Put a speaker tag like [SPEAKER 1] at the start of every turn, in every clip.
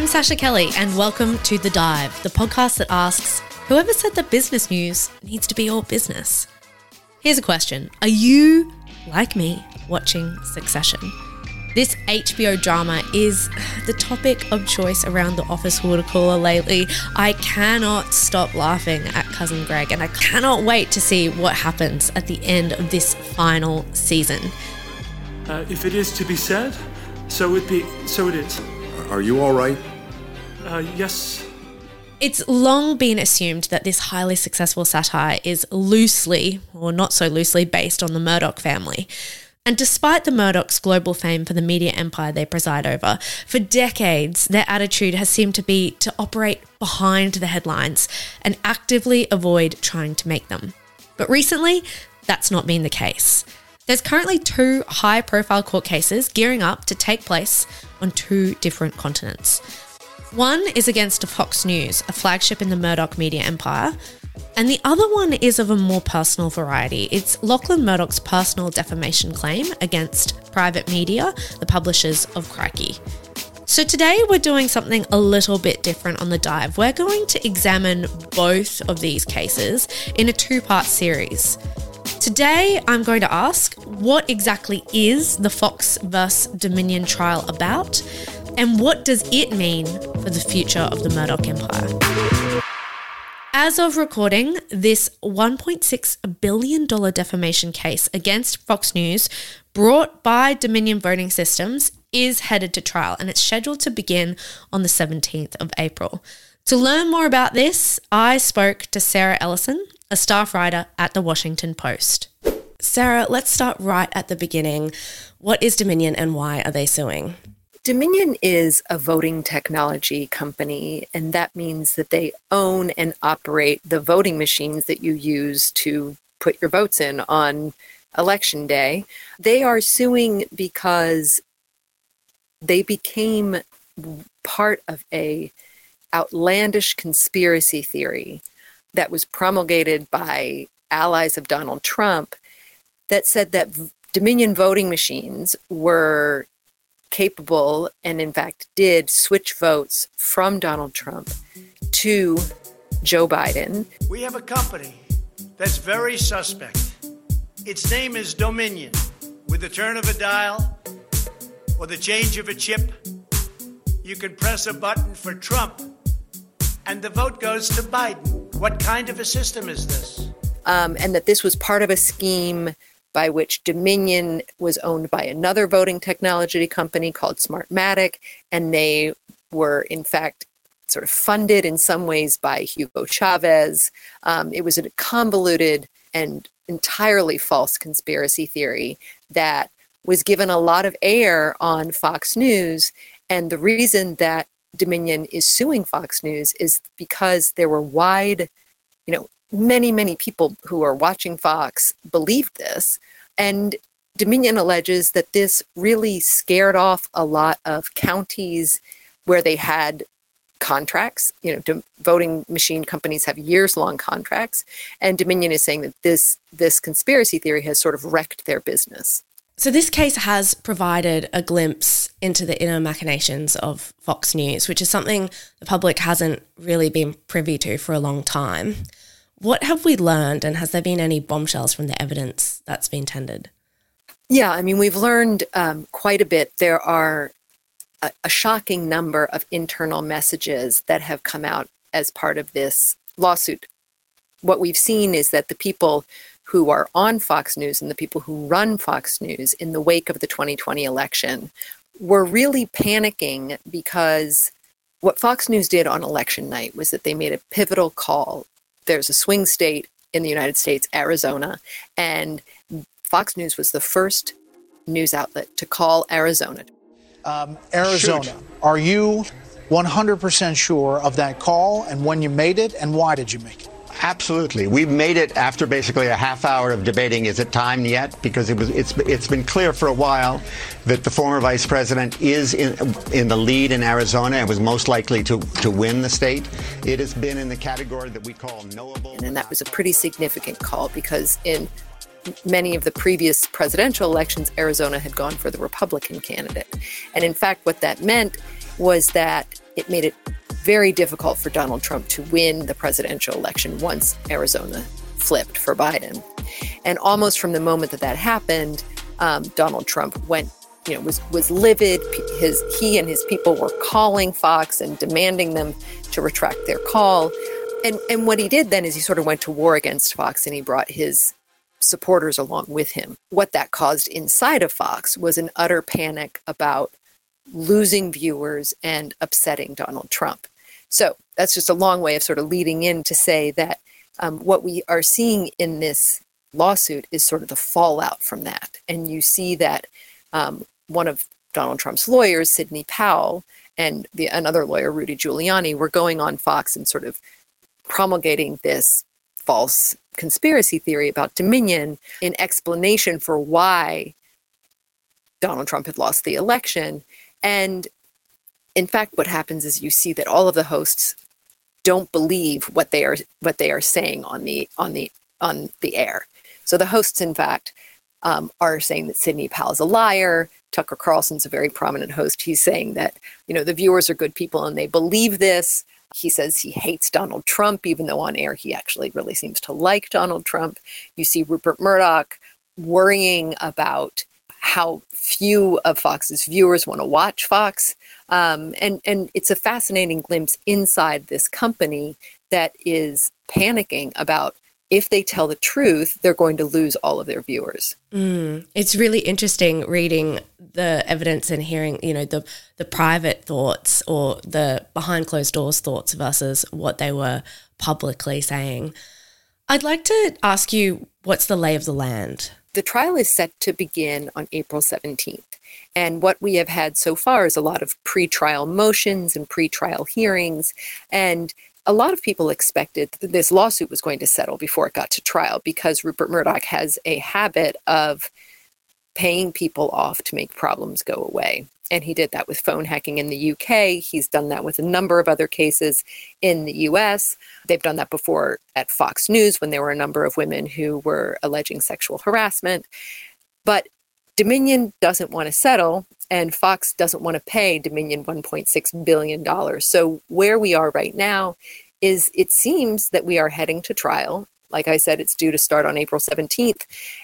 [SPEAKER 1] I'm Sascha Kelly, and welcome to The Dive, the podcast that asks whoever said that business news needs to be all business. Here's a question Are you, like me, watching Succession? This HBO drama is the topic of choice around the office water cooler lately. I cannot stop laughing at Cousin Greg, and I cannot wait to see what happens at the end of this final season.
[SPEAKER 2] Uh, if it is to be said, so it be. So it is.
[SPEAKER 3] Are you all right?
[SPEAKER 2] Uh, yes.
[SPEAKER 1] It's long been assumed that this highly successful satire is loosely, or not so loosely, based on the Murdoch family. And despite the Murdochs' global fame for the media empire they preside over, for decades their attitude has seemed to be to operate behind the headlines and actively avoid trying to make them. But recently, that's not been the case. There's currently two high profile court cases gearing up to take place on two different continents. One is against Fox News, a flagship in the Murdoch media empire, and the other one is of a more personal variety. It's Lachlan Murdoch's personal defamation claim against private media, the publishers of Crikey. So today we're doing something a little bit different on the dive. We're going to examine both of these cases in a two part series. Today, I'm going to ask what exactly is the Fox vs. Dominion trial about, and what does it mean for the future of the Murdoch Empire? As of recording, this $1.6 billion defamation case against Fox News, brought by Dominion Voting Systems, is headed to trial and it's scheduled to begin on the 17th of April. To learn more about this, I spoke to Sarah Ellison, a staff writer at the Washington Post. Sarah, let's start right at the beginning. What is Dominion and why are they suing?
[SPEAKER 4] Dominion is a voting technology company, and that means that they own and operate the voting machines that you use to put your votes in on election day. They are suing because they became part of a outlandish conspiracy theory that was promulgated by allies of Donald Trump that said that Dominion voting machines were capable and, in fact, did switch votes from Donald Trump to Joe Biden.
[SPEAKER 5] We have a company that's very suspect. Its name is Dominion. With the turn of a dial or the change of a chip, you can press a button for Trump and the vote goes to Biden. What kind of a system is this?
[SPEAKER 4] Um, and that this was part of a scheme by which Dominion was owned by another voting technology company called Smartmatic, and they were, in fact, sort of funded in some ways by Hugo Chavez. Um, it was a convoluted and entirely false conspiracy theory that was given a lot of air on Fox News. And the reason that Dominion is suing Fox News is because there were wide, you know, many, many people who are watching Fox believed this. And Dominion alleges that this really scared off a lot of counties where they had contracts. You know, voting machine companies have years long contracts. And Dominion is saying that this, this conspiracy theory has sort of wrecked their business.
[SPEAKER 1] So, this case has provided a glimpse into the inner machinations of Fox News, which is something the public hasn't really been privy to for a long time. What have we learned, and has there been any bombshells from the evidence that's been tendered?
[SPEAKER 4] Yeah, I mean, we've learned um, quite a bit. There are a, a shocking number of internal messages that have come out as part of this lawsuit. What we've seen is that the people who are on Fox News and the people who run Fox News in the wake of the 2020 election were really panicking because what Fox News did on election night was that they made a pivotal call. There's a swing state in the United States, Arizona, and Fox News was the first news outlet to call Arizona.
[SPEAKER 3] Um, Arizona, Shoot. are you 100% sure of that call and when you made it and why did you make it?
[SPEAKER 6] Absolutely. We've made it after basically a half hour of debating is it time yet? Because it was it's it's been clear for a while that the former vice president is in in the lead in Arizona and was most likely to to win the state. It has been in the category that we call knowable.
[SPEAKER 4] And that was a pretty significant call because in many of the previous presidential elections, Arizona had gone for the Republican candidate. And in fact, what that meant was that it made it very difficult for Donald Trump to win the presidential election once Arizona flipped for Biden. And almost from the moment that that happened, um, Donald Trump went, you know, was was livid. His he and his people were calling Fox and demanding them to retract their call. And and what he did then is he sort of went to war against Fox and he brought his supporters along with him. What that caused inside of Fox was an utter panic about losing viewers and upsetting Donald Trump. So that's just a long way of sort of leading in to say that um, what we are seeing in this lawsuit is sort of the fallout from that. And you see that um, one of Donald Trump's lawyers, Sidney Powell, and the, another lawyer, Rudy Giuliani, were going on Fox and sort of promulgating this false conspiracy theory about Dominion in explanation for why Donald Trump had lost the election. And in fact, what happens is you see that all of the hosts don't believe what they are what they are saying on the on the on the air. So the hosts, in fact, um, are saying that Sidney Powell is a liar. Tucker Carlson's a very prominent host. He's saying that you know the viewers are good people and they believe this. He says he hates Donald Trump, even though on air he actually really seems to like Donald Trump. You see Rupert Murdoch worrying about how few of Fox's viewers want to watch Fox. Um, and, and it's a fascinating glimpse inside this company that is panicking about if they tell the truth, they're going to lose all of their viewers.
[SPEAKER 1] Mm, it's really interesting reading the evidence and hearing, you know, the the private thoughts or the behind closed doors thoughts versus what they were publicly saying. I'd like to ask you what's the lay of the land
[SPEAKER 4] the trial is set to begin on April 17th. And what we have had so far is a lot of pre-trial motions and pre-trial hearings. And a lot of people expected that this lawsuit was going to settle before it got to trial because Rupert Murdoch has a habit of paying people off to make problems go away. And he did that with phone hacking in the UK. He's done that with a number of other cases in the US. They've done that before at Fox News when there were a number of women who were alleging sexual harassment. But Dominion doesn't want to settle, and Fox doesn't want to pay Dominion $1.6 billion. So, where we are right now is it seems that we are heading to trial. Like I said, it's due to start on April 17th.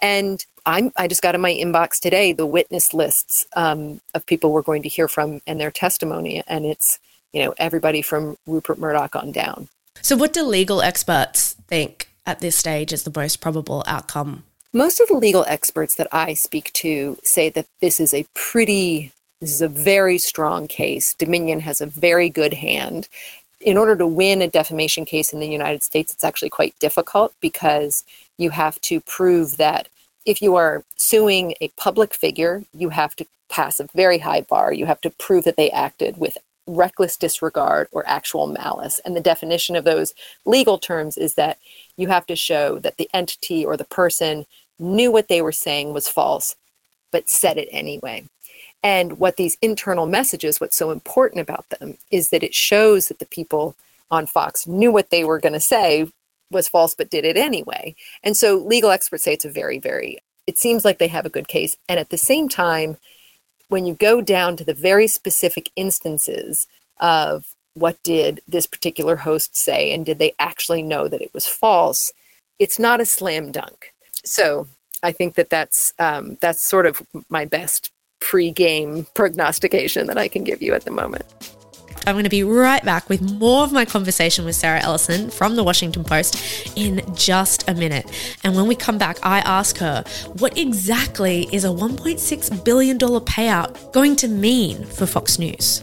[SPEAKER 4] And I'm, I just got in my inbox today the witness lists um, of people we're going to hear from and their testimony. And it's, you know, everybody from Rupert Murdoch on down.
[SPEAKER 1] So, what do legal experts think at this stage is the most probable outcome?
[SPEAKER 4] Most of the legal experts that I speak to say that this is a pretty, this is a very strong case. Dominion has a very good hand. In order to win a defamation case in the United States, it's actually quite difficult because you have to prove that if you are suing a public figure, you have to pass a very high bar. You have to prove that they acted with reckless disregard or actual malice. And the definition of those legal terms is that you have to show that the entity or the person knew what they were saying was false, but said it anyway. And what these internal messages, what's so important about them, is that it shows that the people on Fox knew what they were going to say was false but did it anyway. And so legal experts say it's a very, very, it seems like they have a good case. And at the same time, when you go down to the very specific instances of what did this particular host say and did they actually know that it was false, it's not a slam dunk. So I think that that's um, that's sort of my best pre-game prognostication that I can give you at the moment.
[SPEAKER 1] I'm going to be right back with more of my conversation with Sarah Ellison from the Washington Post in just a minute. And when we come back, I ask her what exactly is a $1.6 billion payout going to mean for Fox News?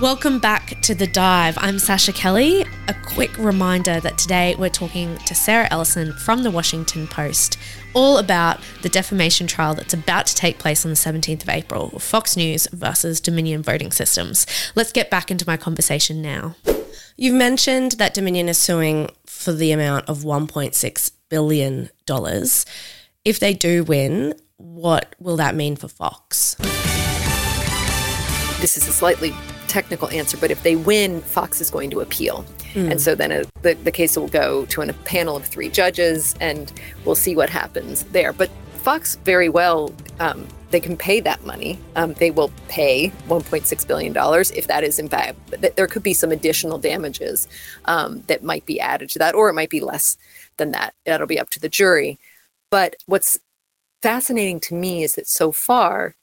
[SPEAKER 1] Welcome back to The Dive. I'm Sascha Kelly. A quick reminder that today we're talking to Sarah Ellison from the Washington Post all about the defamation trial that's about to take place on the 17th of April Fox News versus Dominion Voting Systems. Let's get back into my conversation now.
[SPEAKER 7] You've mentioned that Dominion is suing for the amount of $1.6 billion. If they do win, what will that mean for Fox?
[SPEAKER 4] This is a slightly technical answer, but if they win, Fox is going to appeal.
[SPEAKER 7] Mm.
[SPEAKER 4] And so then a, the, the case will go to an, a panel of three judges, and we'll see what happens there. But Fox very well, um, they can pay that money. Um, they will pay $1.6 billion if that is in fact, th- there could be some additional damages um, that might be added to that, or it might be less than that. That'll be up to the jury. But what's fascinating to me is that so far,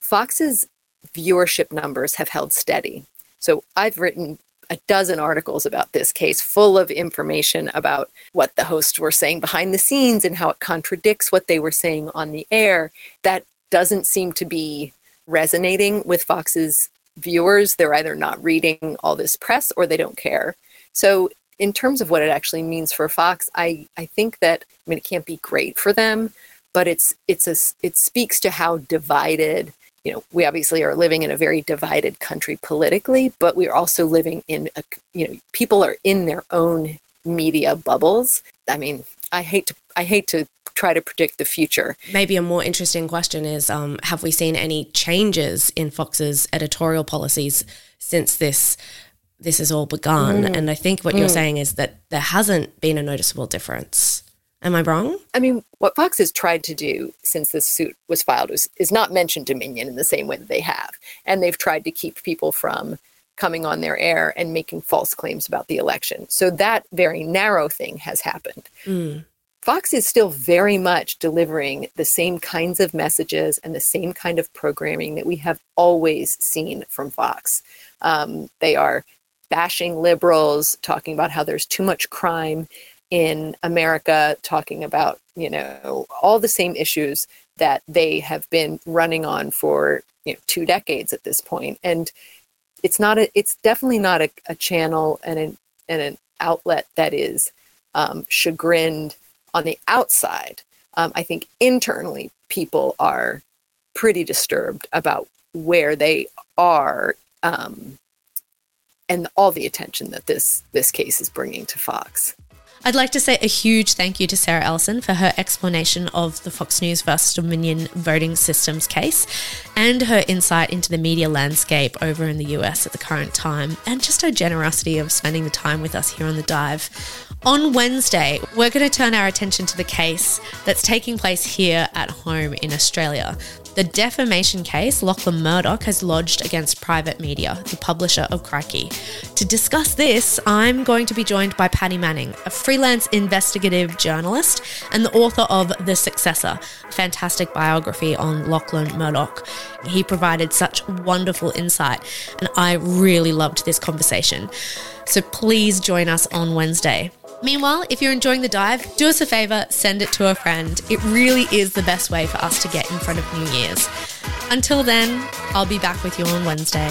[SPEAKER 4] Fox's viewership numbers have held steady. So I've written a dozen articles about this case full of information about what the hosts were saying behind the scenes and how it contradicts what they were saying on the air. That doesn't seem to be resonating with Fox's viewers. They're either not reading all this press or they don't care. So in terms of what it actually means for Fox, I, I think that I mean it can't be great for them, but it's it's a it speaks to how divided you know we obviously are living in a very divided country politically but we're also living in a you know people are in their own media bubbles i mean i hate to i hate to try to predict the future
[SPEAKER 7] Maybe a more interesting question is um, Have we seen any changes in Fox's editorial policies since this? This has all begun,
[SPEAKER 4] Mm.
[SPEAKER 7] and I think what you're
[SPEAKER 4] Mm.
[SPEAKER 7] saying is that there hasn't been a noticeable difference. Am I wrong?
[SPEAKER 4] I mean, what Fox has tried to do since this suit was filed was, is not mention Dominion in the same way that they have. And they've tried to keep people from coming on their air and making false claims about the election. So that very narrow thing has happened.
[SPEAKER 7] Mm.
[SPEAKER 4] Fox is still very much delivering the same kinds of messages and the same kind of programming that we have always seen from Fox. Um, they are bashing liberals, talking about how there's too much crime in America, talking about, you know, all the same issues that they have been running on for you know, two decades at this point. And it's not a, it's definitely not a, a channel and an, and an outlet that is um, chagrined on the outside. Um, I think internally people are pretty disturbed about where they are um, and all the attention that this this case is bringing to Fox.
[SPEAKER 1] I'd like to say a huge thank you to Sarah Ellison for her explanation of the Fox News versus Dominion voting systems case and her insight into the media landscape over in the US at the current time, and just her generosity of spending the time with us here on The Dive. On Wednesday, we're going to turn our attention to the case that's taking place here at home in Australia. The defamation case Lachlan Murdoch has lodged against private media, the publisher of Crikey. To discuss this, I'm going to be joined by Paddy Manning, a freelance investigative journalist and the author of The Successor, a fantastic biography on Lachlan Murdoch. He provided such wonderful insight, and I really loved this conversation. So please join us on Wednesday. Meanwhile, if you're enjoying the dive, do us a favor, send it to a friend. It really is the best way for us to get in front of New Year's. Until then, I'll be back with you on Wednesday.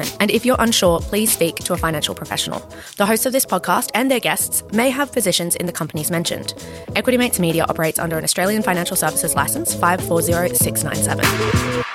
[SPEAKER 8] Investment, and if you're unsure, please speak to a financial professional. The hosts of this podcast and their guests may have positions in the companies mentioned. Equity Mates Media operates under an Australian Financial Services Licence 540697.